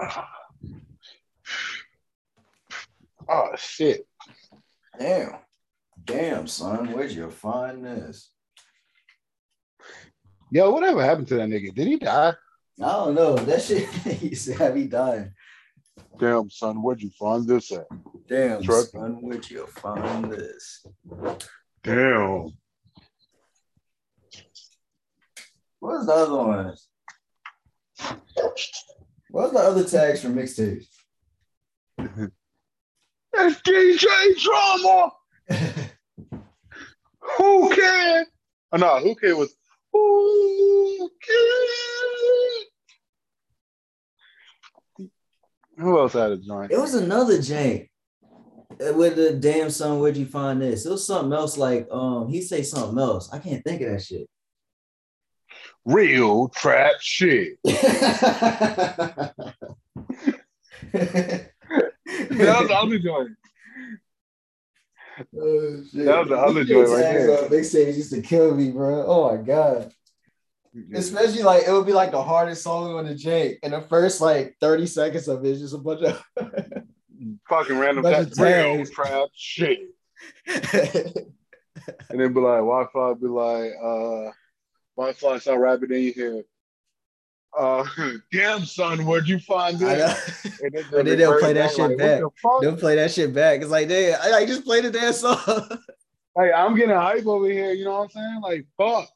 Oh shit. Damn. Damn, son. Where'd you find this? Yo, whatever happened to that nigga? Did he die? I don't know. That shit he said have he dying. Damn, son, where'd you find this at? Damn, Truck. son, where'd you find this? Damn. What's the other ones? What's the other tags for mixtapes? That's DJ Drama. Who can? Oh, no, who can was who can? Who else had a joint? It was another jank uh, with the damn son. Where'd you find this? It was something else like um he say something else. I can't think of that shit. Real trap shit. That was the other joint. Oh, shit. That was the other joint right there. on Mixtapes used to kill me, bro. Oh my god. Especially like it would be like the hardest song on the jank, and the first like 30 seconds of it is just a bunch of Fucking random Bunch tag, of real trap shit. And then be like, Wi-Fi be like, uh, Wi-Fi start rapping in your head. Uh, damn son, where'd you find this? And then, And then they'll play that shit like, back. The? They'll play that shit back. It's like, damn, I, I just played the damn song. Like, I'm getting hype over here. You know what I'm saying? Like, fuck.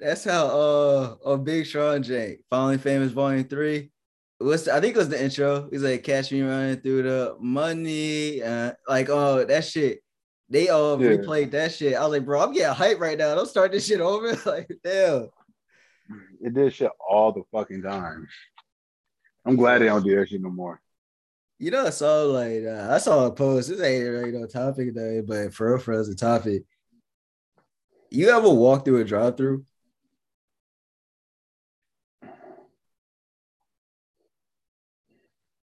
That's how uh a Big Sean J, Finally Famous Volume 3. What's I think it was the intro. He's like, catch me running through the money. Uh, like, oh, that shit. They all Yeah. replayed that shit. I was like, bro, I'm getting hype right now. Don't start this shit over. like, damn. It did shit all the fucking time. I'm glad they don't do that shit no more. You know, I saw like uh, I saw a post. This ain't really no topic though, but for real, for us, a topic. You ever walk through a drive-through?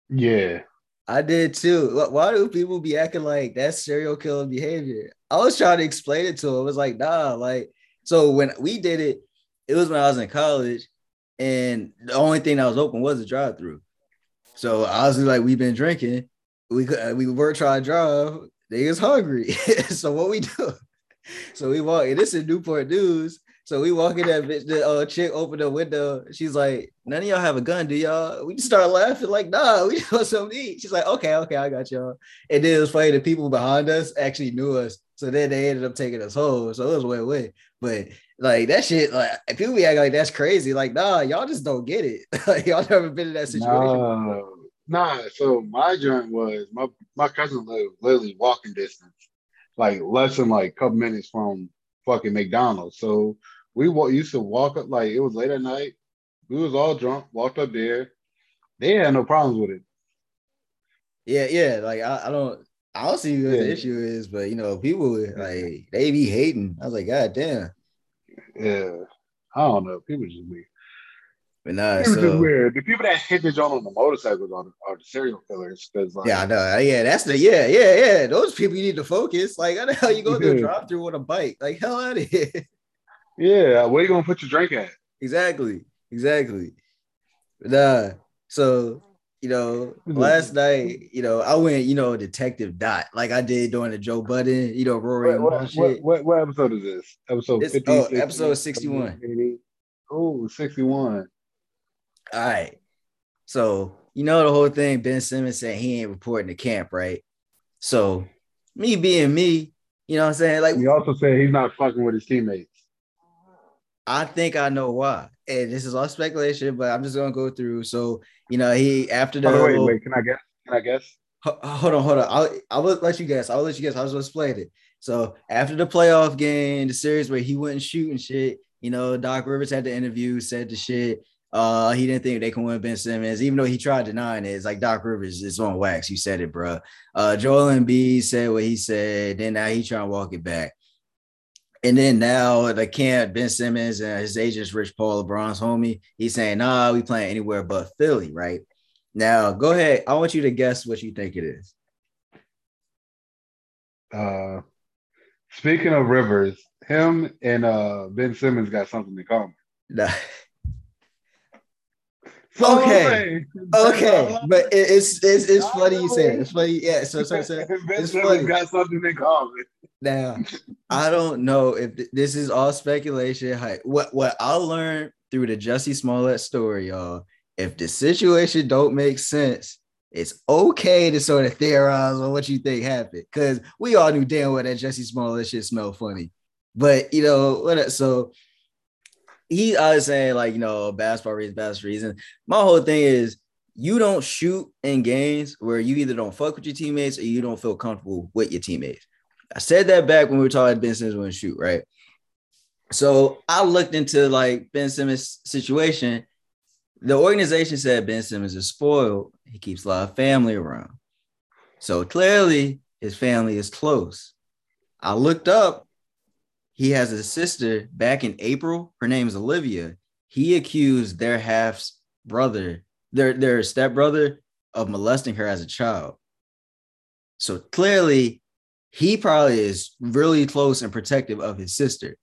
Yeah. I did too. Why do people be acting like that's serial killer behavior? I was trying to explain it to him. It was like, nah, like, so when we did it, it was when I was in college, and the only thing that was open was a drive-through. So I was like, we've been drinking. We uh, we were trying to drive. They was hungry. so what we do? So we walk, and this is Newport News. So we walk in that bitch, the uh, chick opened the window. She's like, none of y'all have a gun, do y'all? We just start laughing, like, nah, we just want something to eat. She's like, okay, okay, I got y'all. And then it was funny, the people behind us actually knew us. So then they ended up taking us home. So it was way way. But like that shit, like people be acting like that's crazy, like, nah, y'all just don't get it. like, y'all never been in that situation. Nah, so my joint was my my cousin lived literally walking distance, like less than like a couple minutes from fucking McDonald's. So we used to walk up like it was late at night. We was all drunk, walked up there. They had no problems with it. Yeah, yeah. Like I, I don't I don't see what the issue is, but you know, people like they be hating. I was like, God damn. Yeah, I don't know. People just weird. But nah, People just weird. The people that hit the joint on the motorcycles are, are the serial killers because like yeah, I know. Uh, yeah, that's the yeah, yeah, yeah. Those people you need to focus. Like, how the hell you go through a Yeah. drive through with a bike? Like, hell out of here. Yeah, where you gonna put your drink at? exactly, exactly. Nah, so you know, last night, you know, I went, you know, detective dot like I did during the Joe Budden, you know, Rory What, shit. what, what, what episode is this? Episode It's- 50, oh, 60, episode 61. 70, Oh, 61. All right. So, you know, the whole thing, Ben Simmons said he ain't reporting to camp, right? So, me being me, you know what I'm saying? Like, He also said he's not fucking with his teammates. I think I know why. And this is all speculation, but I'm just gonna go through. So, you know, he after the the way, wait, can I guess? Can I guess? Hold on, hold on. I'll I will let you guess. I'll let you guess. I was gonna explain it. So after the playoff game, the series where he wouldn't shoot and shit, you know, Doc Rivers had the interview, said the shit. Uh, he didn't think they can win Ben Simmons, even though he tried denying it. It's like Doc Rivers is on wax. You said it, bro. Uh, Joel Embiid said what he said. Then now he trying to walk it back. And then now the camp, Ben Simmons and his agent's Rich Paul, LeBron's homie, he's saying, nah, we playing anywhere but Philly, right? Now go ahead. I want you to guess what you think it is. Uh, speaking of Rivers, him and uh, Ben Simmons got something in common. Nah. okay, okay, but it, it's it's it's funny you say it. It's funny, yeah. So so so it's funny. got something in common. Now, I don't know if th- this is all speculation. What what I learned through the Jussie Smollett story, y'all. If the situation don't make sense, it's okay to sort of theorize on what you think happened because we all knew damn well that Jussie Smollett shit smelled funny. But you know what? So he was saying like you know basketball reason, basketball reason. My whole thing is you don't shoot in games where you either don't fuck with your teammates or you don't feel comfortable with your teammates. I said that back when we were talking about Ben Simmons when shoot, right? So I looked into like Ben Simmons' situation. The organization said Ben Simmons is spoiled. He keeps a lot of family around. So clearly his family is close. I looked up he has a sister back in April. Her name is Olivia. He accused their half brother, their their stepbrother, of molesting her as a child. So clearly, he probably is really close and protective of his sister.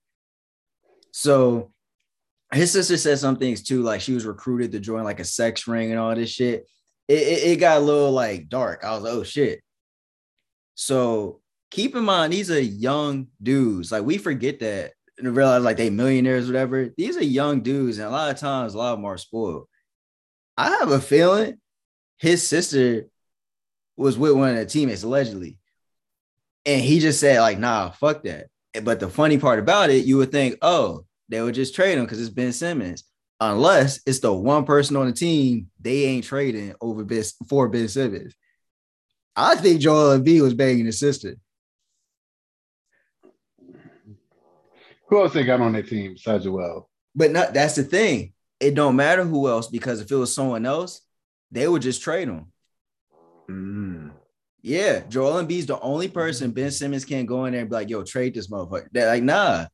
So his sister said some things too, like she was recruited to join like a sex ring and all this shit. It, it, it got a little like dark. I was like, oh shit. So keep in mind these are young dudes. Like we forget that and realize like they millionaires, whatever. These are young dudes, and a lot of times a lot of them are spoiled. I have a feeling his sister was with one of the teammates allegedly, and he just said like, "Nah, fuck that." But the funny part about it, you would think, oh, they would just trade him because it's Ben Simmons. Unless it's the one person on the team they ain't trading over for Ben Simmons. I think Joel Embiid was banging his sister. Who else they got on their team besides Joel? But not that's the thing. It don't matter who else because if it was someone else, they would just trade him. Mm. Yeah, Joel Embiid's the only person Ben Simmons can't go in there and be like, "Yo, trade this motherfucker." They're like, "Nah."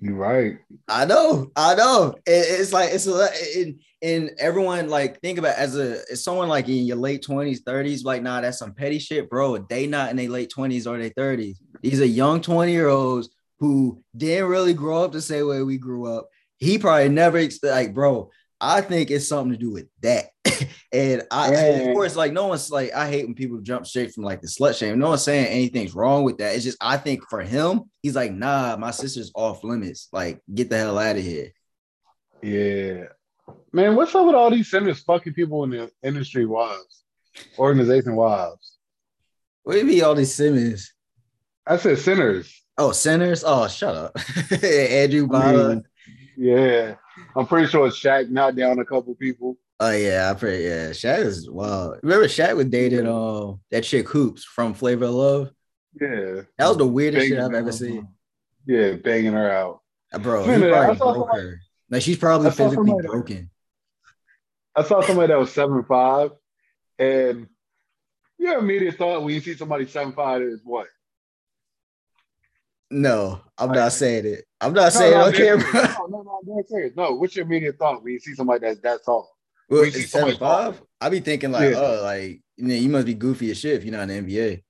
You're right. I know. I know. It, it's like it's a and, and everyone like think about as a as someone like in your late twenties, thirties, like nah, that's some petty shit, bro. They not in their late twenties or their thirties. These are young 20 year olds who didn't really grow up the same way we grew up. He probably never like, bro. I think it's something to do with that. and I, yeah. of course, like no one's like, I hate when people jump straight from like the slut shame. No one's saying anything's wrong with that. It's just I think for him, he's like, nah, my sister's off limits. Like, get the hell out of here. Yeah. Man, what's up with all these centers fucking people in the industry wives, organization wives? What do you mean all these Simmons? I said sinners. Oh, sinners. Oh, shut up. Andrew Bala. yeah. I'm pretty sure Shaq knocked down a couple people. Oh yeah, I pretty yeah. Shaq is wow. Remember Shaq was dating uh that chick Hoopz from Flavor of Love? Yeah. That was the weirdest banging shit I've ever seen. Yeah, banging her out. Uh, bro, he probably broke somebody, her. Like she's probably physically broken. I saw somebody that was seven five, and your immediate thought when you see somebody seven five is what? No, I'm not saying it. I'm not no, saying no, on camera. No, no, no, I'm serious. No, what's your immediate thought when you see somebody that's that tall? Well, you seven five. I be thinking like, yeah. oh, like you, know, you must be goofy as shit if you're not in the NBA.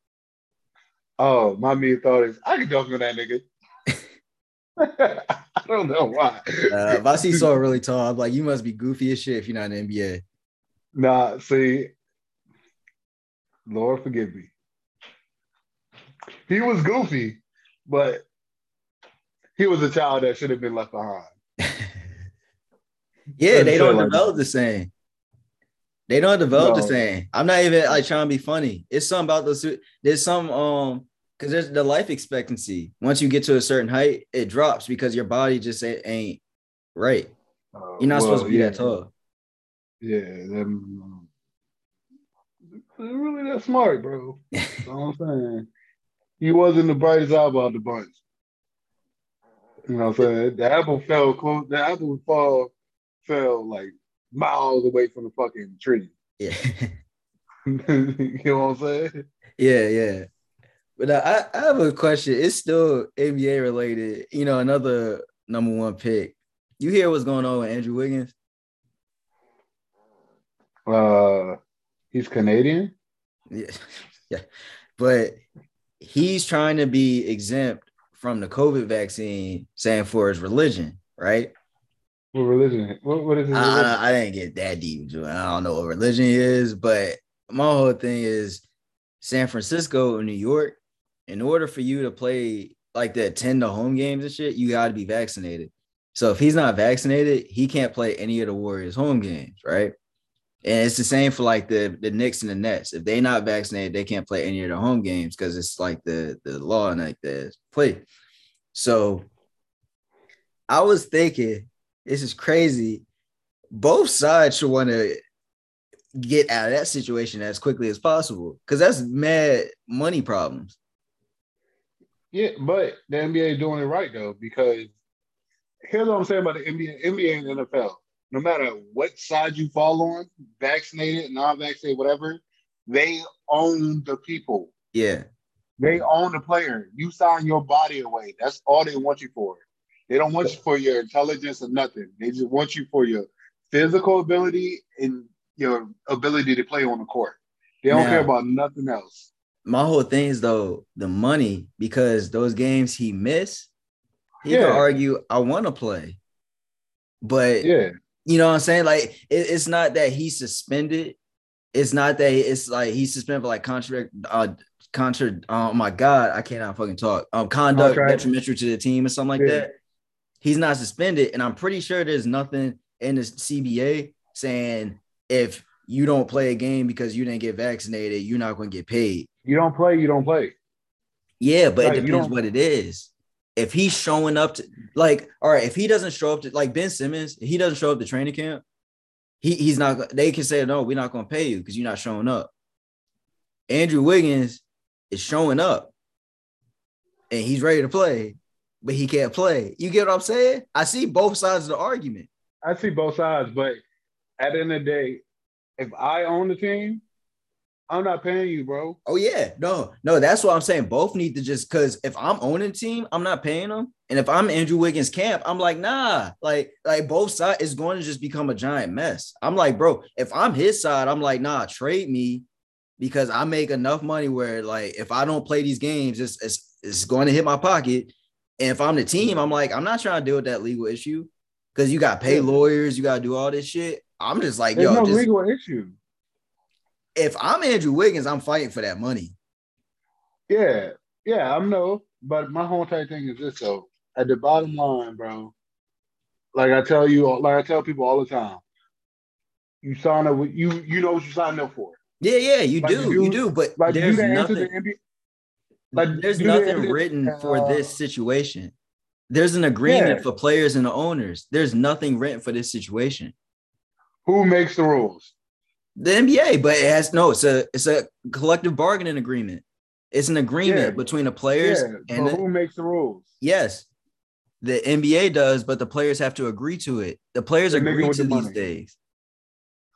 Oh, my immediate thought is I can dunk on that nigga. I don't know why. Uh, if I see someone really tall, I'm like, you must be goofy as shit if you're not in the NBA. Nah, see, Lord forgive me. He was goofy, but he was a child that should have been left behind. yeah, they don't develop the same. They don't develop no. the same. I'm not even like trying to be funny. It's something about those. There's some um because there's the life expectancy. Once you get to a certain height, it drops because your body just ain't right. Uh, You're not well, supposed to be yeah. that tall. Yeah, them, they're really that smart, bro. That's all I'm saying he wasn't the brightest apple of the bunch. You know what I'm saying? The apple fell close. The apple fall fell like miles away from the fucking tree. Yeah. you know what I'm saying? Yeah, yeah. But I, I have a question. It's still NBA related. You know, another number one pick. You hear what's going on with Andrew Wiggins? Uh, he's Canadian. Yeah, yeah, but he's trying to be exempt from the COVID vaccine, saying for his religion, right? What religion? What, what is his I, religion? I, I didn't get that deep. I don't know what religion he is, but my whole thing is San Francisco and New York. In order for you to play like the attend the home games and shit, you got to be vaccinated. So if he's not vaccinated, he can't play any of the Warriors home games, right? And it's the same for like the the Knicks and the Nets. If they not vaccinated, they can't play any of the home games because it's like the the law and like the play. So I was thinking, this is crazy. Both sides should want to get out of that situation as quickly as possible because that's mad money problems. Yeah, but the NBA is doing it right though, because here's what I'm saying about the NBA, NBA and NFL. No matter what side you fall on, vaccinated, non-vaccinated, whatever, they own the people. Yeah. They own the player. You sign your body away. That's all they want you for. They don't want you for your intelligence or nothing. They just want you for your physical ability and your ability to play on the court. They don't Now- care about nothing else. My whole thing is though the money because those games he missed, he Yeah. could argue I want to play, but Yeah. You know what I'm saying? Like it, it's not that he's suspended. It's not that it's like he's suspended for like contract uh contra oh my god, I cannot fucking talk. Um conduct Contract. detrimental to the team or something like Yeah. that. He's not suspended, and I'm pretty sure there's nothing in the CBA saying if you don't play a game because you didn't get vaccinated, you're not going to get paid. You don't play, you don't play. Yeah, but Like, it depends what it is. If he's showing up to like, all right, if he doesn't show up to like Ben Simmons, he doesn't show up to training camp, he he's not. They can say no, we're not going to pay you because you're not showing up. Andrew Wiggins is showing up, and he's ready to play, but he can't play. You get what I'm saying? I see both sides of the argument. I see both sides, but at the end of the day, if I own the team, I'm not paying you, bro. Oh yeah, no, no, that's what I'm saying. Both need to just because if I'm owning the team, I'm not paying them, and if I'm Andrew Wiggins' camp, I'm like, nah, like, like both sides is going to just become a giant mess. I'm like, bro, if I'm his side, I'm like, nah, trade me because I make enough money where like if I don't play these games, it's it's, it's going to hit my pocket. And if I'm the team, I'm like, I'm not trying to deal with that legal issue because you got to pay lawyers, you got to do all this shit. I'm just like, There's yo, no just, legal issue. If I'm Andrew Wiggins, I'm fighting for that money. Yeah, yeah, I'm no, but my whole entire thing is this though. At the bottom line, bro, like I tell you, like I tell people all the time, you sign up with you, you know what you signed up for. Yeah, yeah, you Like, do, you- you do, but Like there's you nothing. the NBA. like, there's nothing answer- written for uh, this situation. There's an agreement Yeah. for players and the owners. There's nothing written for this situation. Who makes the rules? The NBA, but it has no. It's a it's a collective bargaining agreement. It's an agreement Yeah. between the players Yeah, and the, who makes the rules? yes, the NBA does, but the players have to agree to it. The players The nigga agree to the these money. days.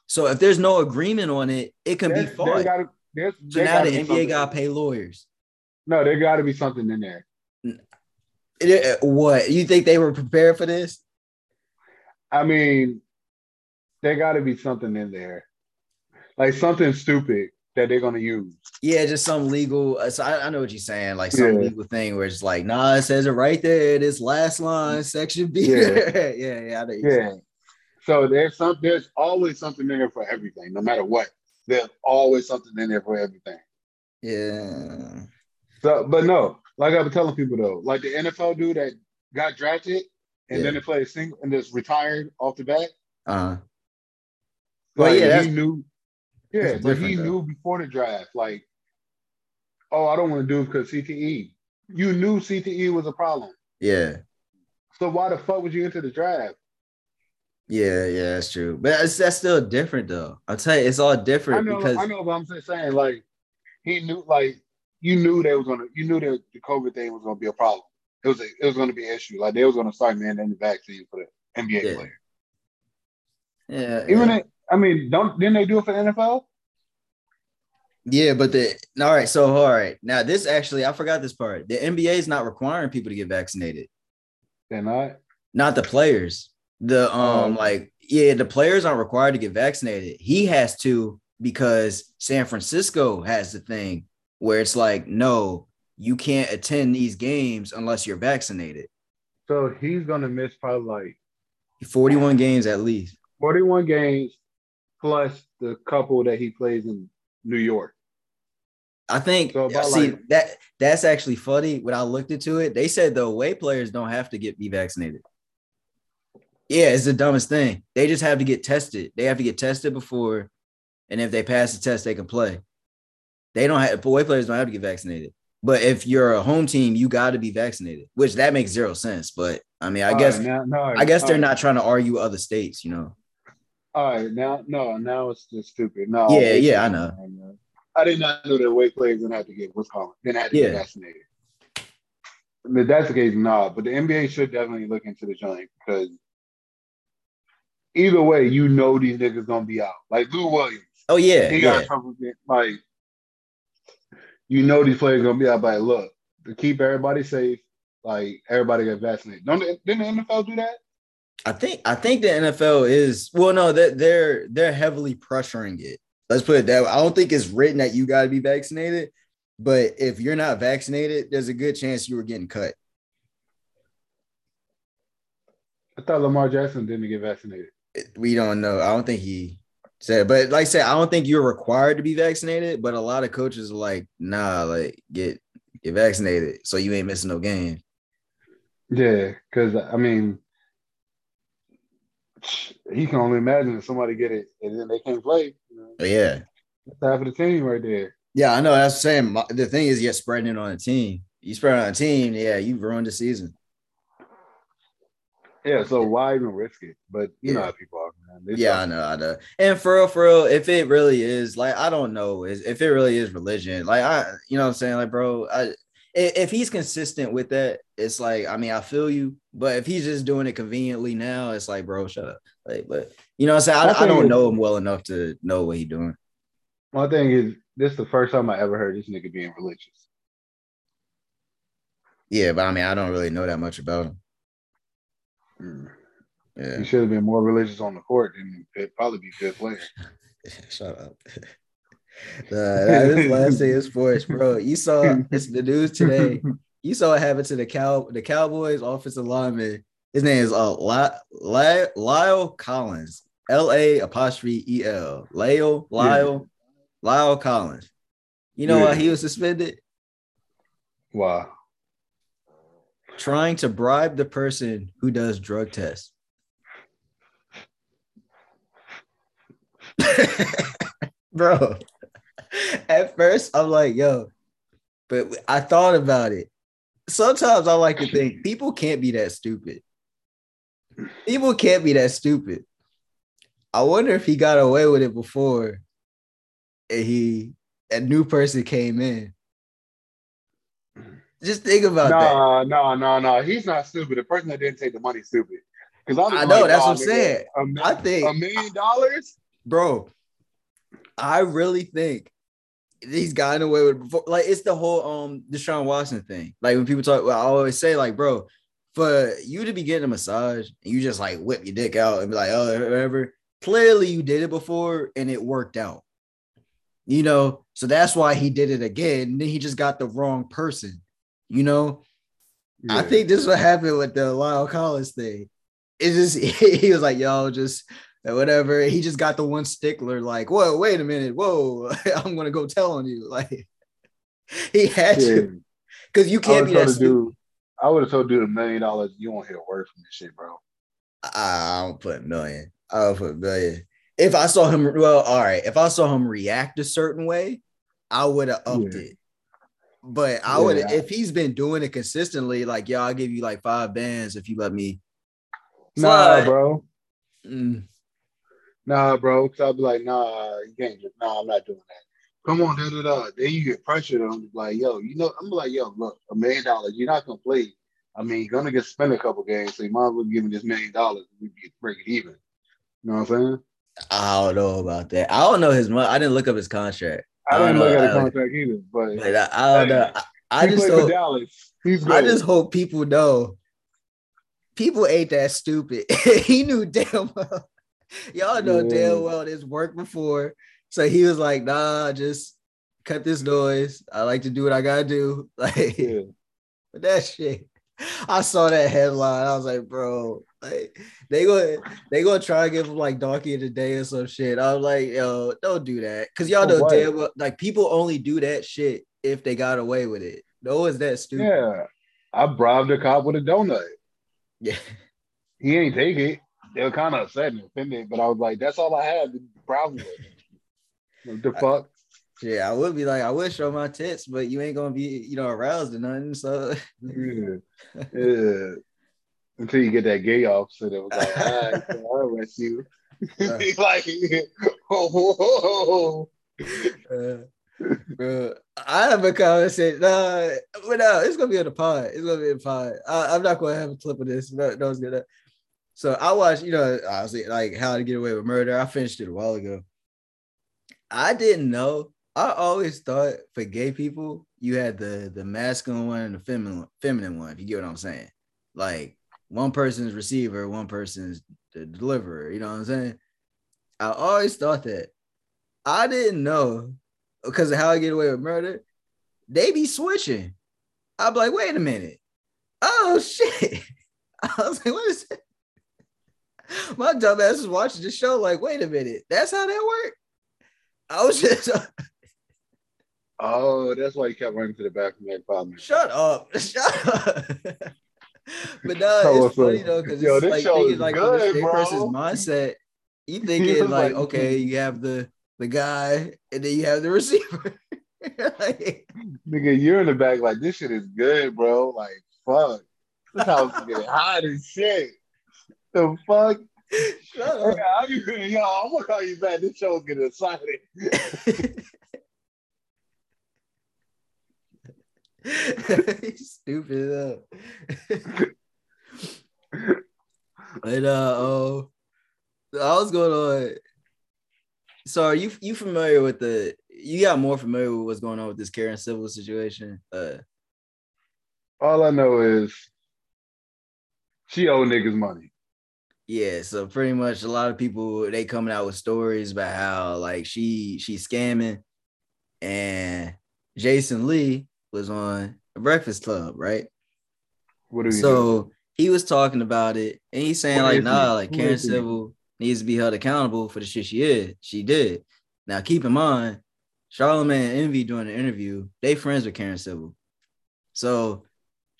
So if there's no agreement on it, it can be There's- there fought. gotta- there's- so there now the NBA got to pay lawyers. No, there got to be something in there. It- what you think they were prepared for this? I mean, there got to be something in there, like something stupid that they're gonna use. Yeah, just some legal. uh, So I, I know what you're saying, like some Yeah. legal thing where it's like, nah, it says it right there. This last line, section B. Yeah. Yeah, yeah, yeah. I know you're Yeah. saying. So there's some. There's always something in there for everything, no matter what. There's always something in there for everything. Yeah. So, but no, like I've been telling people though, like the NFL dude that got drafted and Yeah. then they played a single and just retired off the bat. Uh. Well, Like, yeah, he knew. Yeah, but he though. knew before the draft, like, oh, I don't want to do it because CTE. You knew CTE was a problem. Yeah. So why the fuck would you enter the draft? Yeah, yeah, that's true. But that's still different though. I'll tell you, it's all different. I know, because I know, but I'm just saying, like, he knew, like, you knew they was gonna, you knew that the COVID thing was gonna be a problem. It was, a, it was gonna be an issue. Like they was gonna start mandating the vaccine for the NBA Yeah. players. yeah, Even yeah. I mean, don't didn't they do it for the NFL? Yeah, but the all right, so all right. Now this actually I forgot this part. The NBA is not requiring people to get vaccinated. They're not. Not the players. The um Oh. like yeah, the players aren't required to get vaccinated. He has to because San Francisco has the thing where it's like no, you can't attend these games unless you're vaccinated. So he's gonna miss probably like 41 games at least. 41 games plus the couple that he plays in New York. I think So see like- that that's actually funny. When I looked into it, they said the away players don't have to get be vaccinated. Yeah, it's the dumbest thing. They just have to get tested. They have to get tested before, and if they pass the test, they can play. They don't have away players don't have to get vaccinated. But if you're a home team, you got to be vaccinated, which that makes zero sense. But I mean, I All guess right, now, no, I guess they're right. not trying to argue other states, you know. All right, now no, now it's just stupid. No, Yeah, yeah, I know. I did not know that away players didn't have to get what's called didn't have to Yeah. get vaccinated. If that's the case, nah. But the NBA should definitely look into the joint because either way, you know these niggas gonna be out. Like Lou Williams, Oh yeah, he yeah. got trouble with like you know these players gonna be out. But look, to keep everybody safe, like everybody get vaccinated. Don't didn't the NFL do that? I think I think the NFL is well, no, they're they're they're heavily pressuring it. Let's put it that way. I don't think it's written that you got to be vaccinated, but if you're not vaccinated, there's a good chance you were getting cut. I thought Lamar Jackson didn't get vaccinated. We don't know. I don't think he said, but like I said, I don't think you're required to be vaccinated. But a lot of coaches are like, nah, like get get vaccinated so you ain't missing no game. Yeah, because I mean, he can only imagine if somebody get it and then they can't play. You know, yeah, that's half of the team right there. yeah, I know. That's I'm saying. The thing is, you're spreading it on a team. You spread it on a team, yeah, you ruined the season. Yeah, so why even risk it? But you know Yeah. how people are, Yeah, I know, I know. And for real, for real, if it really is like, I don't know, is if it really is religion, like I, you know, what I'm saying, like, bro, i- if he's consistent with that, it's like, I mean, I feel you, but if he's just doing it conveniently now, it's like, bro, shut up. Like, but you know, what I'm saying, I, I don't is- know him well enough to know what he's doing. My thing is, this is the first time I ever heard this nigga being religious. Yeah, but I mean, I don't really know that much about him. Mm. Yeah, He should have been more religious on the court, and it'd probably be a good player. shut up. Nah, nah, this last day of sports, bro. You saw it's the news today. You saw what happened to the cow the Cowboys offensive lineman. His name is uh Ly- Ly- La'el Collins. L A apostrophe E L. Lyle Lyle La'el Collins. You know why he was suspended? Wow. Trying to bribe the person who does drug tests. Bro, at first I'm like, yo, but I thought about it. Sometimes I like to think people can't be that stupid. People can't be that stupid. I wonder if he got away with it before and he a new person came in. Just think about that. No, no, no, no. He's not stupid. The person that didn't take the money is stupid. Because I know, that's what I'm saying. I think- a million dollars. bro. I really think he's gotten away with it before. Like it's the whole um Deshaun Watson thing. Like when people talk, well, I always say, like, bro, for you to be getting a massage and you just like whip your dick out and be like, oh, whatever. Clearly, you did it before and it worked out. You know, so that's why he did it again. And then he just got the wrong person. You know, I think this is what happened with the La'el Collins thing. It's just he was like, yo, just uh, whatever. He just got the one stickler, like, whoa, wait a minute, whoa, I'm gonna go tell on you. Like he had Yeah. to, because you can't be that stupid. dude. I would have told dude a million dollars. You won't hear a word from this shit, bro. I don't put a million. I don't put a million. If I saw him, well, all right. If I saw him react a certain way, I would have upped Yeah. it. But I would, Yeah. if he's been doing it consistently, like, yo, I'll give you like five bands if you let me. Nah, bro. Mm. Nah, bro. Cause I'll be like, nah, you can't. Just, nah, I'm not doing that. Come on, da da da. Then you get pressured on. Like, yo, you know, I'm like, yo, look, a million dollars. You're not gonna play. I mean, you're gonna get spent a couple games, so you might as well give me this million dollars. and We get break it even. You know what I'm saying? I don't know about that. I don't know his money. I didn't look up his contract. I, didn't don't look know, at the contract either, but But I, I don't know. I, I he just hope, Dallas. I just hope people know. People ain't that stupid. he knew damn well. Y'all know Yeah. damn well this worked before. So he was like, nah, just cut this noise. I like to do what I gotta do. Like yeah. But that shit, I saw that headline. I was like, bro, like they go they gonna try to give him like donkey of the day or some shit. I was like, yo, don't do that. Cause y'all know what? damn well, like people only do that shit if they got away with it. No one's that stupid. yeah. I bribed a cop with a donut. Yeah. He ain't take it. They were kind of upset and offended, but I was like, that's all I had. The problem with the fuck? Yeah, I would be like, I would show my tits, but you ain't gonna be, you know, aroused or nothing. So Yeah. yeah. Until you get that gay officer that was like, all right, so I'll arrest you. Uh. He's like, oh, whoa, uh, bro, I have a conversation. Nah, but no, it's gonna be on the pod. It's gonna be in the pod. I, I'm not gonna have a clip of this. No, no one's gonna. So I watched, you know, was like How to Get Away with Murder. I finished it a while ago. I didn't know. I always thought for gay people, you had the the masculine one and the feminine feminine one. If you get what I'm saying, like one person's receiver, one person's the deliverer. You know what I'm saying? I always thought that. I didn't know because of how I get away with murder. They be switching. I'm like, wait a minute. Oh shit. I was like, what is that? My dumbass was watching the show, like, wait a minute, that's how that worked. I was just Oh, that's why he kept running to the back of that apartment. shut up, shut up. but no, it's so- funny though, because it's like thinking like good, the person's mindset. You thinking like, like- okay, you have the the guy, and then you have the receiver. like, Nigga, you're in the back like this shit is good, bro. Like, fuck. This house is getting hot as shit. The fuck? shut up. I'm, yo, I'm gonna call you back. This show's getting excited. Stupid up. but uh oh, I was going on. So are you you familiar with the? You got more familiar with what's going on with this Karen Civil situation? Uh, All I know is she owe niggas money. Yeah. So pretty much a lot of people they coming out with stories about how like she she's scamming, and Jason Lee was on a Breakfast Club, right? What do you do? So he was talking about it, and he's saying Who like, nah, like Who Karen? Civil needs to be held accountable for the shit she is. She did. Now keep in mind, Charlamagne and Envy during the interview, they friends with Karen Civil. So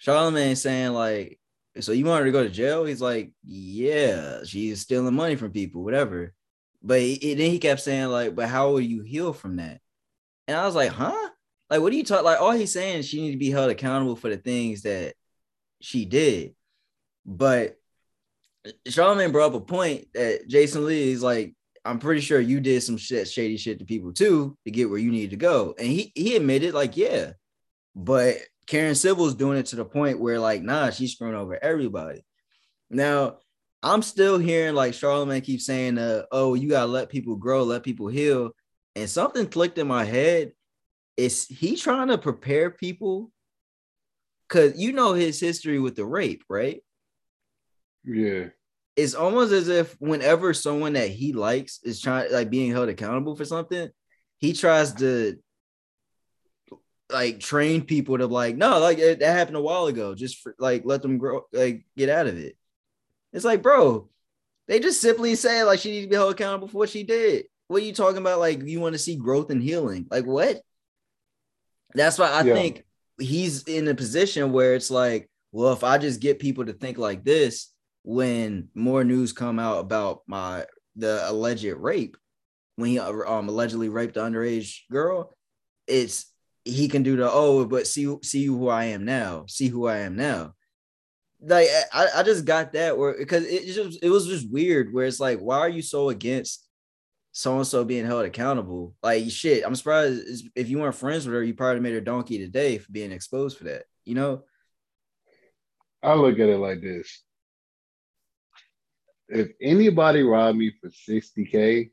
Charlamagne saying like, so you want her to go to jail? He's like, yeah, she's stealing money from people, whatever. But he- then he kept saying like, but how will you heal from that? And I was like, huh? Like, what are you talking? Like, all he's saying is she need to be held accountable for the things that she did. But Charlamagne brought up a point that Jason Lee is like, I'm pretty sure you did some shit, shady shit to people too to get where you need to go. And he he admitted, like, yeah, but Karen Civil's doing it to the point where, like, nah, she's screwing over everybody. Now, I'm still hearing like Charlamagne keeps saying, uh, oh, you gotta let people grow, let people heal. And something clicked in my head. Is he trying to prepare people? Cause you know his history with the rape, right? yeah. it's almost as if whenever someone that he likes is trying like being held accountable for something, he tries to like train people to like, no, like it, that happened a while ago. Just for, like let them grow, like get out of it. It's like, bro, they just simply say like she needs to be held accountable for what she did. What are you talking about? Like you want to see growth and healing? Like what? That's why I Yeah. think he's in a position where it's like, well, if I just get people to think like this, when more news come out about my the alleged rape, when he um allegedly raped the underage girl, it's he can do the oh, but see see who I am now, see who I am now. Like I, I just got that where because it just it was just weird where it's like, why are you so against so and so being held accountable? Like shit, I'm surprised if you weren't friends with her, you probably made her donkey today for being exposed for that. You know? I look at it like this. If anybody robbed me for 60K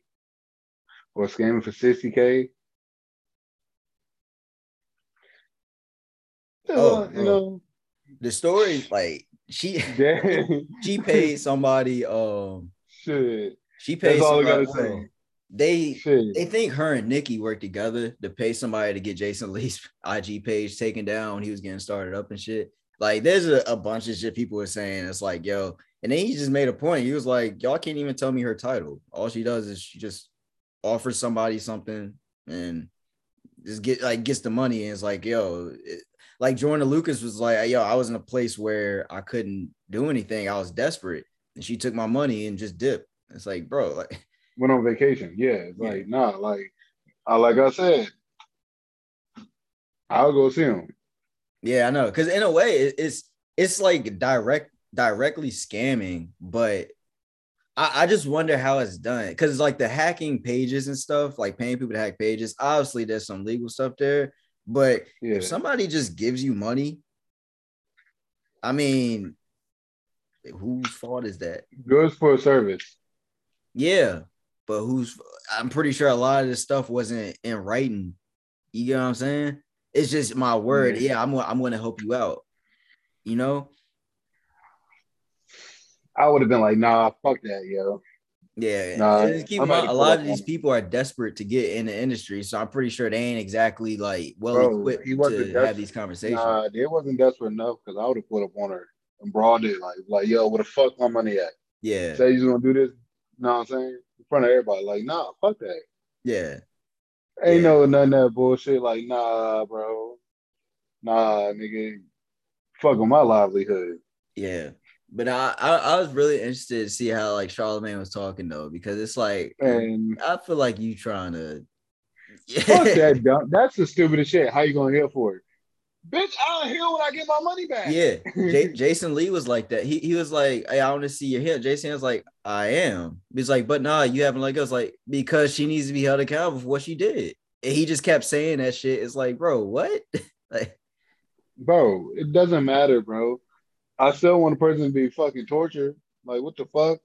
or scamming for 60K, Oh, you know, The story, like she she paid somebody. Um, shit. she paid That's all I gotta say. They Shit. they think her and Nikki worked together to pay somebody to get Jason Lee's IG page taken down when he was getting started up and shit. Like, there's a, a bunch of shit people were saying. It's like, yo, and then he just made a point. He was like, y'all can't even tell me her title. All she does is she just offers somebody something and just get like gets the money. And it's like, yo, it, like Jordan Lucas was like, yo, I was in a place where I couldn't do anything. I was desperate, and she took my money and just dipped. It's like, bro, like. Went on vacation. Yeah, it's Yeah. like nah, like, I like I said, I'll go see him. Yeah, I know. Because in a way, it's it's like direct directly scamming, but I, I just wonder how it's done. Because like the hacking pages and stuff, like paying people to hack pages, obviously there's some legal stuff there. But Yeah, if somebody just gives you money, I mean, whose fault is that? goods for a service. Yeah, but who's? I'm pretty sure a lot of this stuff wasn't in writing. You get what I'm saying? It's just my word. Yeah. Yeah, I'm. I'm going to help you out. You know? I would have been like, nah, fuck that, yo. Yeah. Nah, keep in mind, a lot of these people are desperate to get in the industry, so I'm pretty sure they ain't exactly like well Bro, equipped he to wasn't have desperate. these conversations. Nah, they wasn't desperate enough because I would have put up on her and broad it like, like, yo, where the fuck my money at? Yeah. Say you're gonna do this, you know what I'm saying? In front of everybody, like, nah, fuck that. Yeah. Ain't Yeah. no none of that bullshit. Like, nah, bro, nah, nigga, fuck with my livelihood. Yeah. But I, I I was really interested to see how like Charlamagne was talking though, because it's like And I feel like you trying to fuck that, dumb. That's the stupidest shit. How you gonna heal for it? Bitch, I'll heal when I get my money back. Yeah, J- Jason Lee was like that. He he was like, "Hey, I want to see your hair." Jason was like, "I am." He's like, "But nah, you haven't let go." It's like because she needs to be held accountable for what she did. And he just kept saying that shit. It's like, bro, what? like, bro, it doesn't matter, bro. I still want a person to be fucking tortured. Like, what the fuck?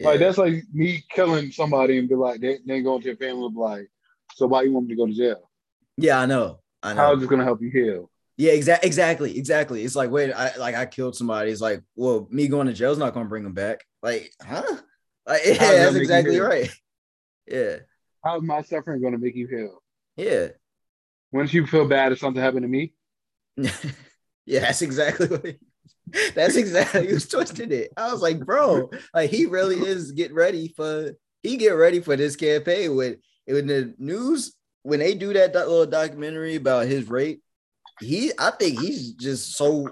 Like, that's like me killing somebody and be like, they, then going to your family and be like, so why you want me to go to jail? yeah, I know, I know. How is this gonna help you heal? yeah, exactly, exactly, exactly. It's like, wait, I like I killed somebody. It's like, well, me going to jail is not gonna bring him back. Like, huh? Like, yeah, How does that that's exactly right. Yeah, How's my suffering gonna make you heal? yeah. Wouldn't you feel bad if something happened to me? yeah, that's exactly what that's exactly who's twisted it. I was like, bro, like he really is getting ready for he get ready for this campaign when when the news when they do that doc- little documentary about his rape, he I think he's just so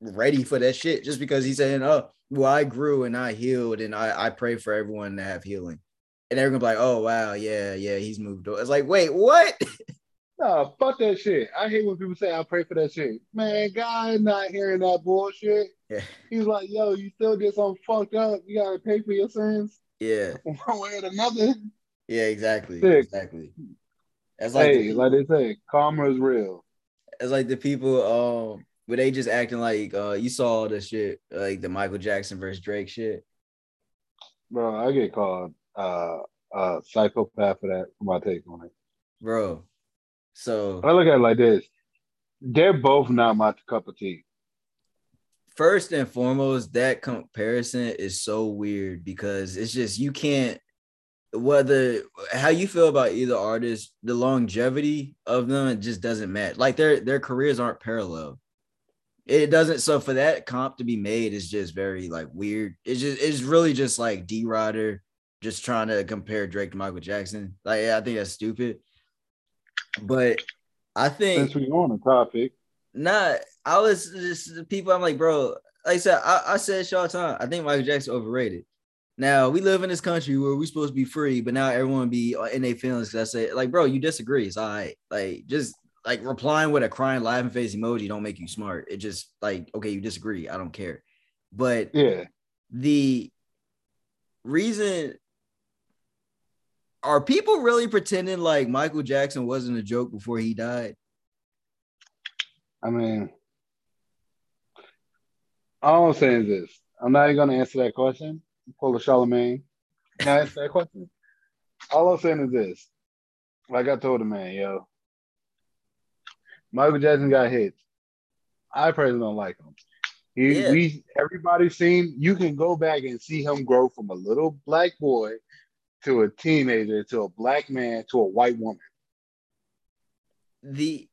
ready for that shit just because he's saying, Oh, well, I grew and I healed and I, I pray for everyone to have healing. And they're gonna be like, oh wow, yeah, yeah, he's moved on. It's like, wait, what? No, fuck that shit. I hate when people say I pray for that shit. Man, God not hearing that bullshit. Yeah, He's like, yo, you still did something fucked up. You gotta pay for your sins yeah, one way or another. yeah, exactly. Sick. Exactly. That's like the hey, like they say, karma is real. it's like the people um where they just acting like uh you saw the shit like the Michael Jackson versus Drake shit. Bro, I get called uh uh psychopath for that for my take on it. Bro. So I look at it like this. They're both not my cup of tea. first and foremost, that comparison is so weird because it's just you can't whether how you feel about either artist, the longevity of them just doesn't match. Like their their careers aren't parallel. It doesn't. So for that comp to be made is just very like weird. It's just it's really just like D Rider just trying to compare Drake to Michael Jackson. Like yeah, I think that's stupid. But I think Since we on the topic, not. I was just people. I'm like, bro. Like I said, I, I said short time. I think Michael Jackson overrated. Now we live in this country where we're supposed to be free, but now everyone be in their feelings. Cause I say, like, bro, you disagree. It's all right. Like, just like replying with a crying laughing face emoji don't make you smart. It just like, okay, you disagree. I don't care. But yeah. the reason are people really pretending like Michael Jackson wasn't a joke before he died? I mean, all I'm saying is this. I'm not even gonna answer that question. Pull a Charlamagne. Can I answer that question? All I'm saying is this. Like I told the man, yo. Michael Jackson got hits. I personally don't like him. He, Yeah. we everybody's seen. You can go back and see him grow from a little black boy to a teenager to a black man to a white woman. the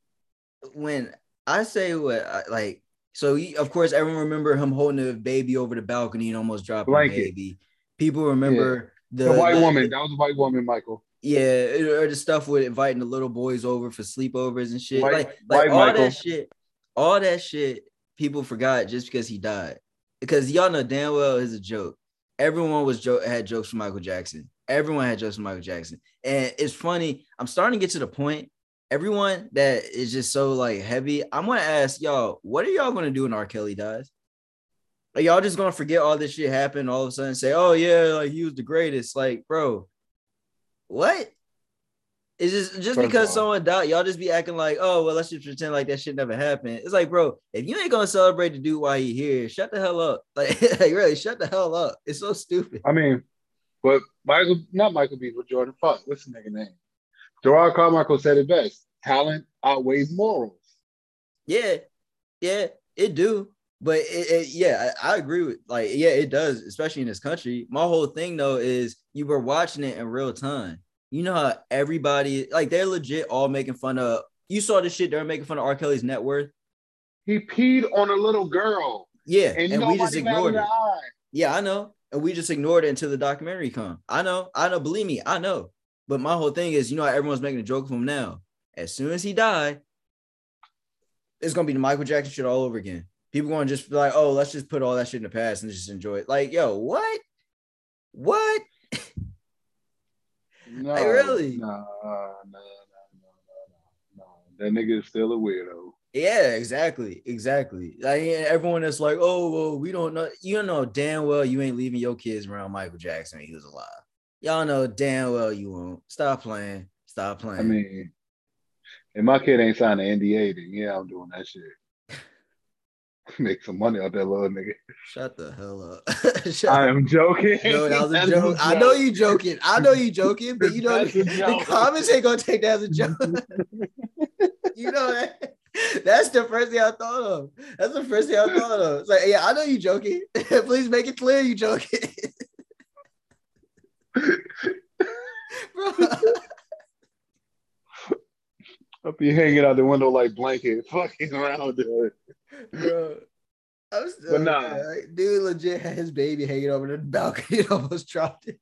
when I say what I, like so he, of course everyone remember him holding a baby over the balcony and almost dropping the baby. People remember the, The, white the- woman. That was a white woman, Michael. yeah, or the stuff with inviting the little boys over for sleepovers and shit. White- like white like all Michael. that shit, all that shit people forgot just because he died. Because y'all know damn well is a joke. Everyone was joke had jokes for Michael Jackson. Everyone had for Michael Jackson. And it's funny. I'm starting to get to the point. Everyone that is just so like heavy. I'm gonna ask y'all, what are y'all gonna do when R. Kelly dies? Are y'all just gonna forget all this shit happened all of a sudden say, oh yeah, like he was the greatest? Like, bro, what? It's just just First because someone died, y'all just be acting like, oh well, let's just pretend like that shit never happened. It's like, bro, if you ain't gonna celebrate the dude while he here, shut the hell up. Like, like really, shut the hell up. It's so stupid. I mean, but Michael, not Michael B, but Jordan. Fuck, what's the nigga name? Jerrod Carmichael said it best: talent outweighs morals. Yeah, yeah, it do. But it, it- yeah, I, I agree with like, yeah, it does, especially in this country. My whole thing though is you were watching it in real time. You know how everybody like they're legit all making fun of. You saw the shit they're making fun of R. Kelly's net worth. He peed on a little girl, Yeah, and, and, we just ignored it. Yeah, I know. And we just ignored it until the documentary come. I know, I know, believe me, I know. But my whole thing is, you know, how everyone's making a joke of him now. As soon as he died, it's gonna be the Michael Jackson shit all over again. People gonna just be like, oh, let's just put all that shit in the past and just enjoy it. Like, yo, what? What? No, Like, really? No, no, no, no, no, no. That nigga is still a weirdo. Yeah, exactly, exactly. Like everyone that's like, oh, well, we don't know. You know damn well you ain't leaving your kids around Michael Jackson he was alive. Y'all know damn well you won't. Stop playing. Stop playing. I mean, if my kid ain't signed an NDA, then yeah, I'm doing that shit. Make some money off that little nigga. Shut the hell up. I am joking. No, that was a That's joke. I know you joking. I know you joking, but you know the comments ain't gonna take that as a joke. you know that. That's the first thing I thought of. That's the first thing I thought of. It's like, yeah, I know you joking. Please make it clear you joking. Bro, Up you hanging out the window like blanket, fucking around there. bro. I'm still, But nah. like, dude legit had his baby hanging over the balcony and almost dropped it.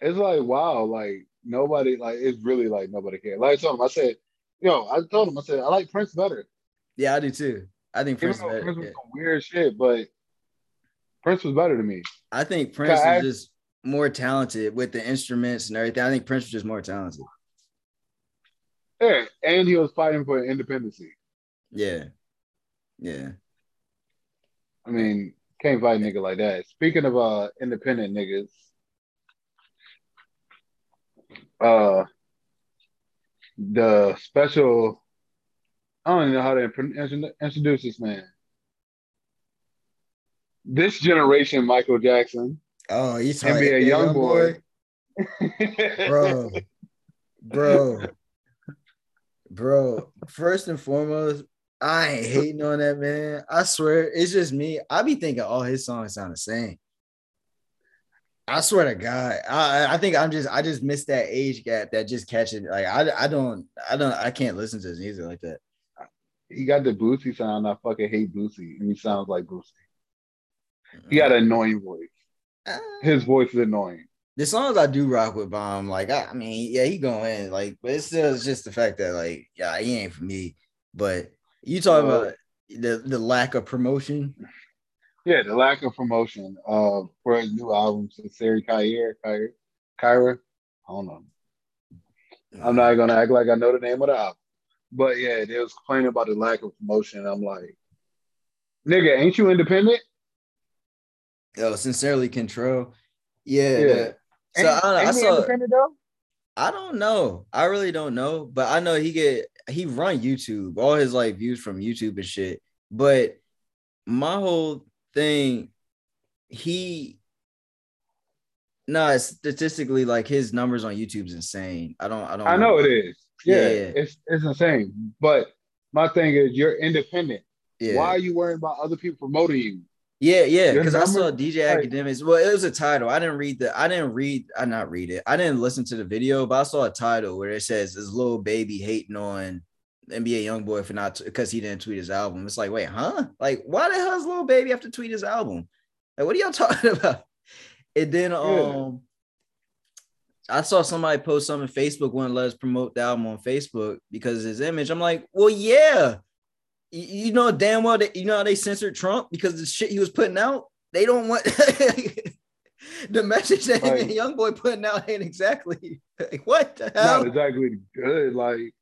It's like wow, like nobody, like it's really like nobody cares. Like him, I said, yo, I told him, I said I like Prince better. Yeah, I do too. I think Even Prince. better, Prince was yeah. some weird shit, but Prince was better to me. I think Prince is just more talented with the instruments and everything. I think Prince was just more talented. Yeah, and he was fighting for independence. Yeah. Yeah. I mean, can't fight a nigga like that. Speaking of uh independent niggas, uh the special I don't even know how to introduce this man. This generation Michael Jackson. Oh, you talking NBA young boy. Bro. Bro. Bro. First and foremost, I ain't hating on that man. I swear, it's just me. I be thinking all his songs sound the same. I swear to God, I I think I'm just I just missed that age gap that just catching like I I don't I don't I can't listen to his music like that. he got the Boosie sound. I fucking hate Boosie, and he sounds like Boosie. He got an annoying voice. Ah. His voice is annoying. the songs I do rock with Bomb, like I, I mean, yeah, he going like, but it's still it's just the fact that like, yeah, he ain't for me. But you talking Well- about the the lack of promotion? Yeah, the lack of promotion uh, for his new album, Sincere Kyra, Kyra, Kyra. I don't know. I'm not gonna act like I know the name of the album, but yeah, they was complaining about the lack of promotion. I'm like, nigga, ain't you independent? Oh, sincerely Kentrell. Yeah. Yeah. the- so I, don't know, I saw. independent though. I don't know. I really don't know, but I know he get he run YouTube, all his like views from YouTube and shit. But my whole thing, he no, statistically, like his numbers on YouTube's insane. I don't, I don't. I know it is. Yeah, Yeah. it's it's insane. But my thing is you're independent. Yeah. Why are you worrying about other people promoting you? Yeah, yeah, because I saw DJ like- Akademiks. Well, it was a title. I didn't read the. I didn't read. I not read it. I didn't listen to the video, but I saw a title where it says this Lil Baby hating on NBA YoungBoy for not because he didn't tweet his album. It's like, wait, huh? Like, why the hell is Lil Baby have to tweet his album? Like, what are y'all talking about? And then um, I saw somebody post something. Facebook wouldn't let us promote the album on Facebook because of his image. I'm like, well, yeah. You, you know damn well that you know how they censored Trump because the shit he was putting out. They don't want the message that him and Right. young boy putting out ain't exactly like what the hell. Not exactly good. Like,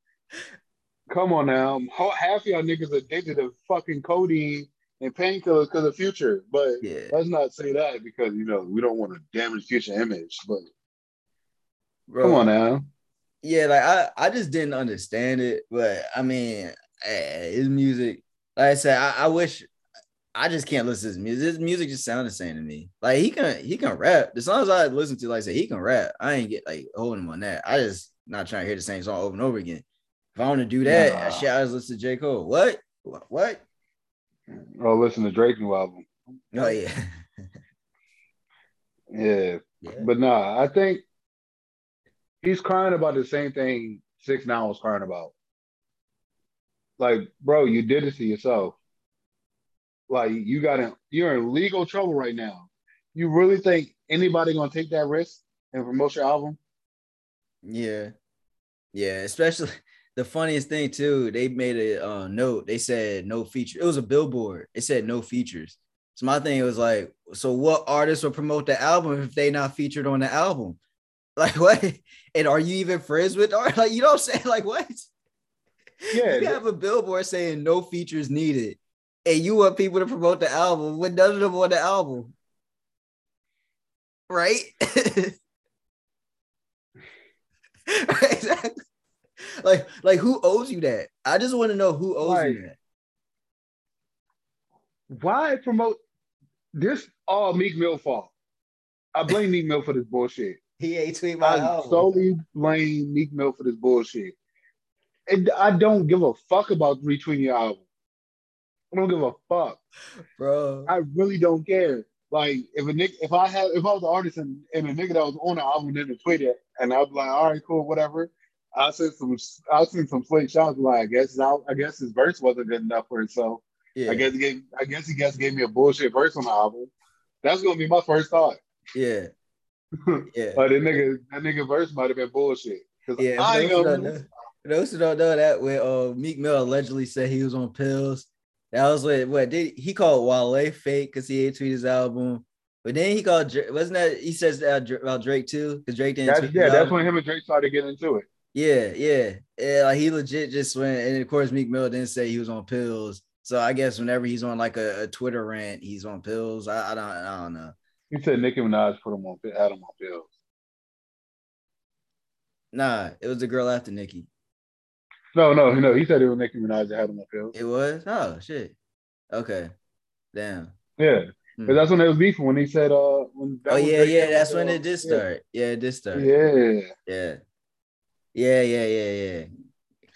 come on now. Half y'all niggas addicted to fucking codeine and painkillers because of future. But Yeah, let's not say that because you know we don't want to damage future image. But bro. come on now. yeah, like I, I just didn't understand it, but I mean, eh, his music, like I said, I, I wish I just can't listen to his music. His music just sounds the same to me. Like he can he can rap. The songs I listen to, like I said, he can rap. I ain't get like holding him on that. I just not trying to hear the same song over and over again. If I want to do that, Nah. shit, I just listen to J. Cole. What? What? Oh, listen to Drake new album. Oh yeah. Yeah, yeah. but nah, I think he's crying about the same thing Six Nine was crying about. Like, bro, you did it to yourself. Like, you got in, you're in legal trouble right now. You really think anybody gonna take that risk and promote your album? Yeah. Yeah, especially the funniest thing too, they made a uh, note. They said no feature. It was a billboard. It said no features. So my thing was like, so what artists will promote the album if they not featured on the album? Like what? And are you even friends with art? Like you know what I'm saying? Like what? Yeah, you have a billboard saying no features needed, and you want people to promote the album when none of them on the album, right? Right, exactly. Like, like who owes you that? I just want to know who owes you that. Why promote this all Meek Mill fault? I blame Meek Mill for this bullshit. He ain't tweet my I solely blame Meek Mill for this bullshit. And I don't give a fuck about retweeting your album. I don't give a fuck. bro. I really don't care. Like if a nigga, if I had, if I was an artist and, and a nigga that was on the album didn't tweet it, and I'd be like, all right, cool, whatever. I send some, I seen some slick shots. Like I guess, I, I guess his verse wasn't good enough for himself. Yeah, I guess he gave, I guess he guess gave me a bullshit verse on the album. That's gonna be my first thought. yeah, yeah. Like that nigga, that nigga verse might have been bullshit. Yeah, I ain't gonna. who don't know, for those who don't know that when uh, Meek Mill allegedly said he was on pills, that was what what did he called Wale fake because he ain't tweet his album, but then he called wasn't that he says that about Drake too because Drake didn't That's, yeah, that's album. when him and Drake started getting into it. Yeah yeah yeah like he legit just went and of course Meek Mill didn't say he was on pills, so I guess whenever he's on like a, a Twitter rant he's on pills. I, I don't I don't know. He said Nicki Minaj put him on, had him on pills. Nah, it was the girl after Nicki. No, no, no. He said it was Nicki Minaj that had him on pills. It was oh shit. Okay, damn. Yeah, Hmm. but that's when it was beefing when he said, "Uh, when Oh yeah, yeah. That's when it did yeah. start. Yeah, it did start. Yeah, Yeah, yeah, yeah, yeah, yeah.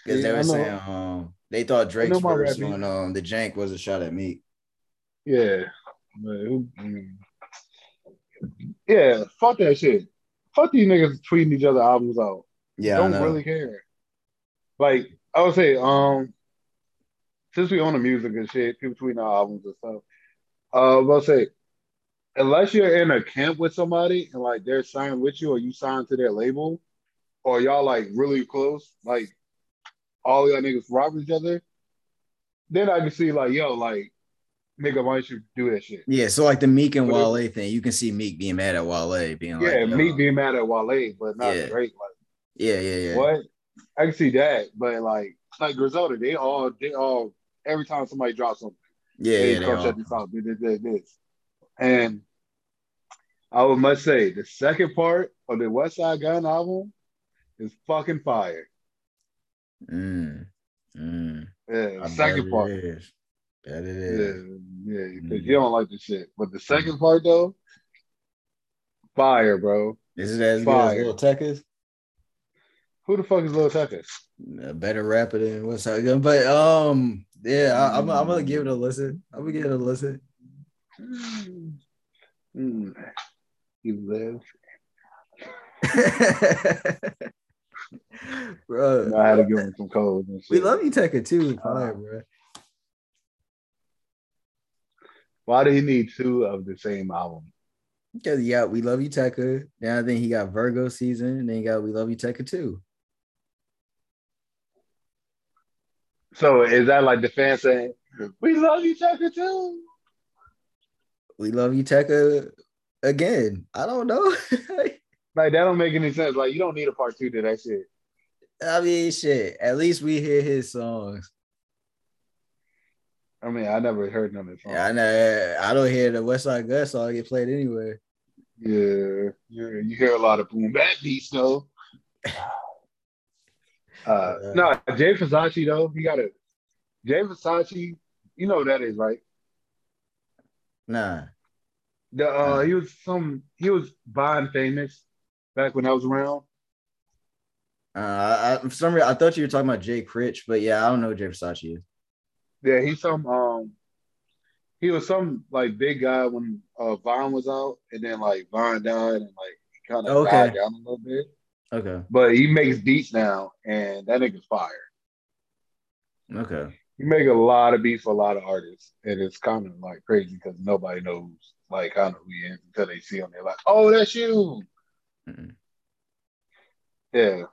Because they were saying um they thought Drake's know my verse rap on um the Jank was a shot at me. yeah, But yeah. Fuck that shit. Fuck these niggas tweeting each other albums out. Yeah, I Don't really care. Like I would say, um, since we own the music and shit, people tweeting our albums and stuff. Uh, I will say, unless you're in a camp with somebody and like they're signed with you or you signed to their label, or y'all like really close, like all y'all niggas with each other, then I can see like, yo, like, nigga, why don't you do that shit? Yeah, so like the Meek and But Wale thing, you can see Meek being mad at Wale, being like, yeah, yo, me uh, being mad at Wale, but not Yeah. Drake. Like, yeah, yeah, yeah. What? I can see that, but like like Griselda, they all they all every time somebody drops something, Yeah, they yeah, come all- this out. This, this, this. And I would must say the second part of the Westside Gunn album is fucking fire. Mm, mm. Yeah, second part. is. Bet it Yeah, is. yeah, because Mm. you don't like the shit. But the second part though, fire, bro. Is it as good as Lil Little Tech is? Who the fuck is Lil Tecca? A better rapper than what's up, but um, yeah, I, am I'm, I'm gonna give it a listen. I'm gonna give it a listen. Mm. He lives. bro, I had to give him some codes. We love you, Tecca too. Uh-huh. Fire, bro. Why do he need two of the same album? Because yeah, we love you, Tecca. Now I think he got Virgo season, and then he got we love you, Tecca too. So is that like the fans saying, "We love you, Tecca too"? We love you, Tecca. Again, I don't know. Like that don't make any sense. Like you don't need a part two to that shit. I mean, shit. At least we hear his songs. I mean, I never heard none of his songs. Yeah, I know. I don't hear the Westside Gunn song get played anywhere. Yeah, yeah, you hear a lot of boom bap beats though. Uh, no, Jay Versace though, he got a Jay Versace. You know what that is, right? Nah. The uh, he was some he was Vine famous back when I was around. Uh, I, for some reason, I thought you were talking about Jay Critch, but yeah, I don't know who Jay Versace is. Yeah, he's some um he was some like big guy when uh Vine was out, and then like Vine died and like he kind of Okay. died down a little bit. Okay. But he makes beats now, and that nigga's fire. Okay. He make a lot of beats for a lot of artists, and it's kind of like crazy because nobody knows like kind of who he is until they see him. They're like, "Oh, that's you." Mm-mm. Yeah,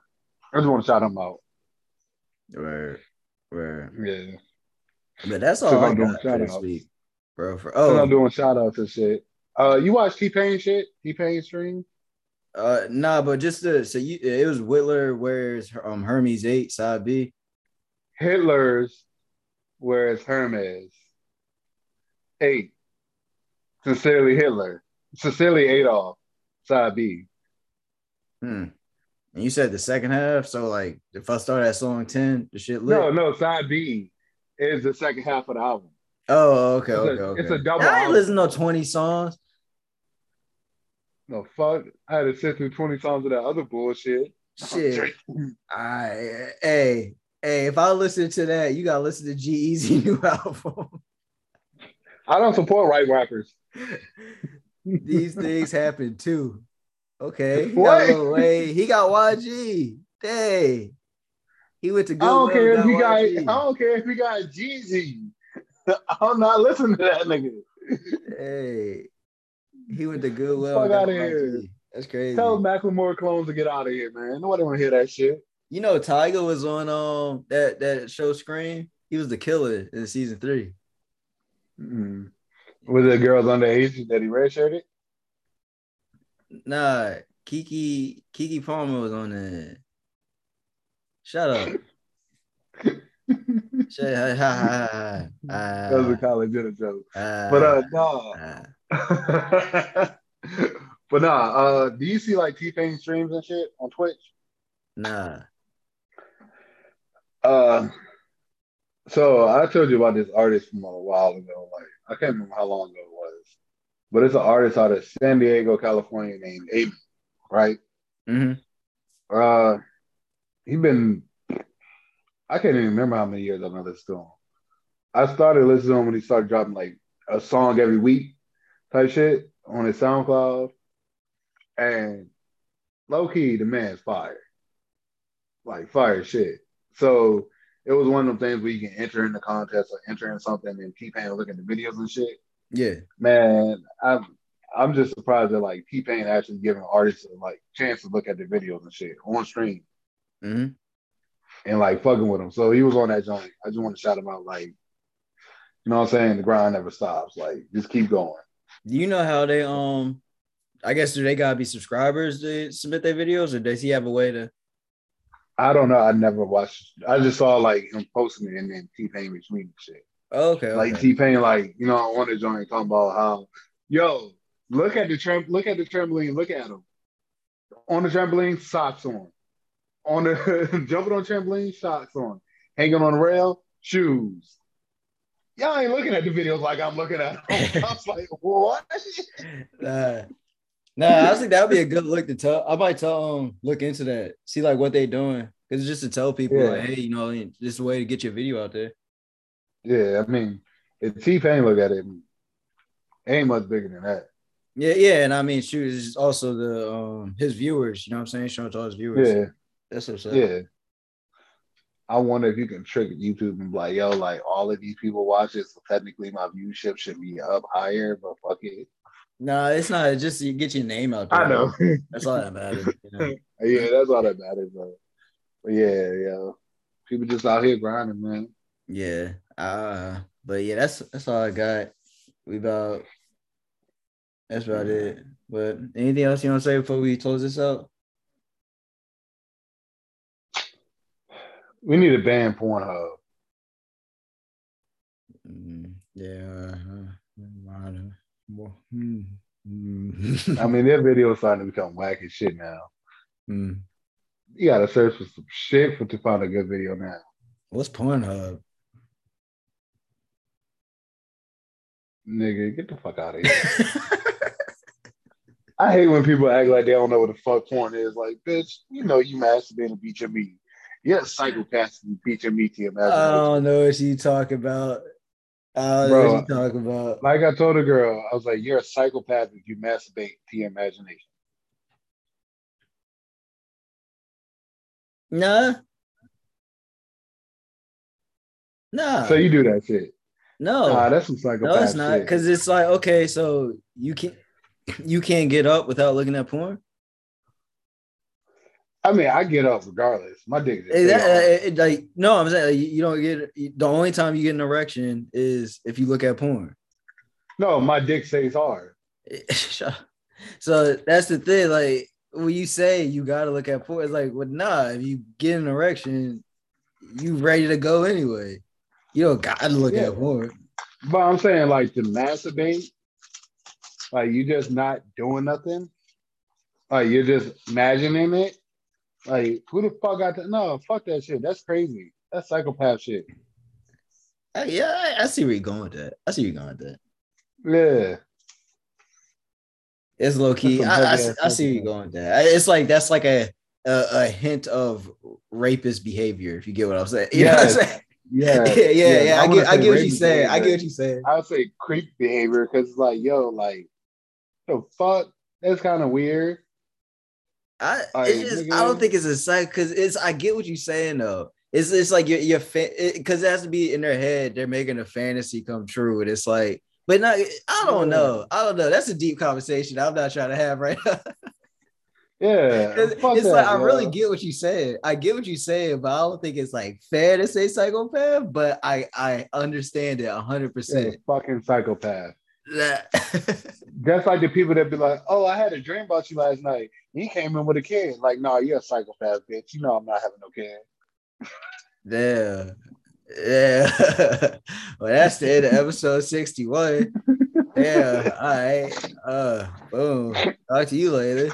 I just want to shout him out. Where, where, Yeah, but that's all I I'm doing got for this shout-outs. week, bro. For oh. I'm doing shout outs and shit. Uh, you watch T Pain shit? T Pain stream? uh, nah, but just to so you, it was Whitler. Where's um Hermes eight side B? Hitler's, whereas Hermes. Eight. Sincerely Hitler. Sincerely Adolf. Side B. Hmm. And you said the second half, so like if I start at song ten, the shit lit. No, no, side B is the second half of the album. Oh, okay, It's a- okay, okay. it's a double I ain't listen to twenty songs. No fuck. I had to sit through 20 songs of that other bullshit. Shit. I hey hey, if I listen to that, you gotta listen to G-Eazy new album. I don't support right rappers. These things happen too. Okay, he What? got a little way. He got YG. Dang, he went to I don't care if he got I don't care if he got Jeezy. I'm not listening to that nigga. Hey, he went to Goodwill. Fuck outta YG. here. That's crazy. Tell Macklemore clones to get out of here, man. Nobody want to hear that shit. You know, Tyga was on um that that show Scream. He was the killer in season three. Mm. Was it girls underage that he redshirted? Nah, Keke Keke Palmer was on there. Shut up. Shut ha. that was a college dinner joke. ah, But uh no. ah. but nah, uh do you see like T Pain streams and shit on Twitch? nah. Uh, so I told you about this artist from a while ago. Like I can't remember how long ago it but it's an artist out of San Diego, California, named Abe. Right? hmm Uh, he been. I can't even remember how many years I've been listening to him. I started listening to him when he started dropping like a song every week, type shit on his SoundCloud, and low key the man's fire, like fire shit. So it was one of them things where you can enter in the contest or enter in something and T Pain look at the videos and shit. Yeah. Man, I'm I'm just surprised that like T Pain actually giving artists a like chance to look at the videos and shit on stream hmm and like fucking with them. So he was on that joint. I just want to shout him out, like, you know what I'm saying? The grind never stops. Like, just keep going. Do you know how they um? I guess do they gotta be subscribers to submit their videos, or does he have a way to? I don't know. I never watched. I just saw like him posting it and then T Pain retweeting shit. Oh, okay. Like okay. T Pain, like you know, on the joint talking about how, yo, look at the tram, look at the trampoline, look at him on the trampoline, socks on, on the jumping on trampoline, socks on, hanging on the rail, shoes. Y'all ain't looking at the videos like I'm looking at them. I was like, what? Uh, Nah, I think that would be a good look to tell. I might tell them look into that, see like what they doing, because it's just to tell people Yeah. like, hey, you know, just a way to get your video out there. Yeah, I mean, if T Pain look at it, ain't much bigger than that. Yeah, yeah, and I mean, shoot, it's also the um his viewers. You know what I'm saying? Showing to all his viewers. Yeah, that's what's up. yeah. I wonder if you can trick YouTube and be like, yo, like all of these people watch it, so technically my viewership should be up higher, but fuck it. No, it's not. It's just you get your name out there. I know. That's all that matters. You know? yeah, that's all that matters, bro. But yeah, yeah. People just out here grinding, man. Yeah. Uh, but yeah, that's that's all I got. We about that's about it. But anything else you want to say before we close this out? We need a ban Pornhub. Mm, yeah. uh, I don't know. Well. I mean, their videos starting to become whack as shit now. Hmm. You gotta search for some shit for to find a good video now. What's Pornhub? Nigga, get the fuck out of here. I hate when people act like they don't know what the fuck porn is. Like, bitch, you know you masturbate and beat your meat. You're a psychopath and beat your meat to your I don't know what you talk about. I Bro. what you talk about. like I told a girl, I was like, you're a psychopath if you masturbate to your imagination. Nah. Nah. So you do that shit. No. Nah, that's some psychopath no, it's not. Because it's like, okay, so you can't you can't get up without looking at porn. I mean, I get up regardless. My dick is that- uh, it- like, no, I'm saying like, you, don't get the only time you get an erection is if you look at porn. No, my dick stays hard. So that's the thing. Like when you say you gotta look at porn, it's like, well, nah. If you get an erection, you ready to go anyway. You don't gotta look Yeah. at porn. But I'm saying like to masturbate, like you just not doing nothing. Like you're just imagining it. Like who the fuck got that? No, fuck that shit. That's crazy. That's psychopath shit. Uh, yeah, I, I see where you're going with that. I see where you're going with that. Yeah. It's low key. I, I, see- I see where you're going with that. It's like that's like a a, a hint of rapist behavior. If you get what I'm saying. You know what I'm saying? Yeah. yeah, yeah, yeah. I, wanna get, I get what you're rapist saying. I get what you're saying. I would say creep behavior because it's like, yo, like the fuck? That's kind of weird. I Like, it's just I don't think it's a psych because it's I get what you're saying though. It's it's like your your because it, has to be in their head. They're making a fantasy come true, and it's like, but not. I don't know. I don't know. That's a deep conversation. I'm not trying to have right now. Yeah. it's that, like I really get what you said. I get what you saying, but I don't think it's like fair to say psychopath. But I I understand it 100%. fucking psychopath. That's like the people that be like, "Oh, I had a dream about you last night. He came in with a kid." Like, no, you're a psychopath, bitch. You know I'm not having no kid. Yeah. Yeah. well, that's the end of episode 61. Yeah. All right. Uh boom. Talk to you later.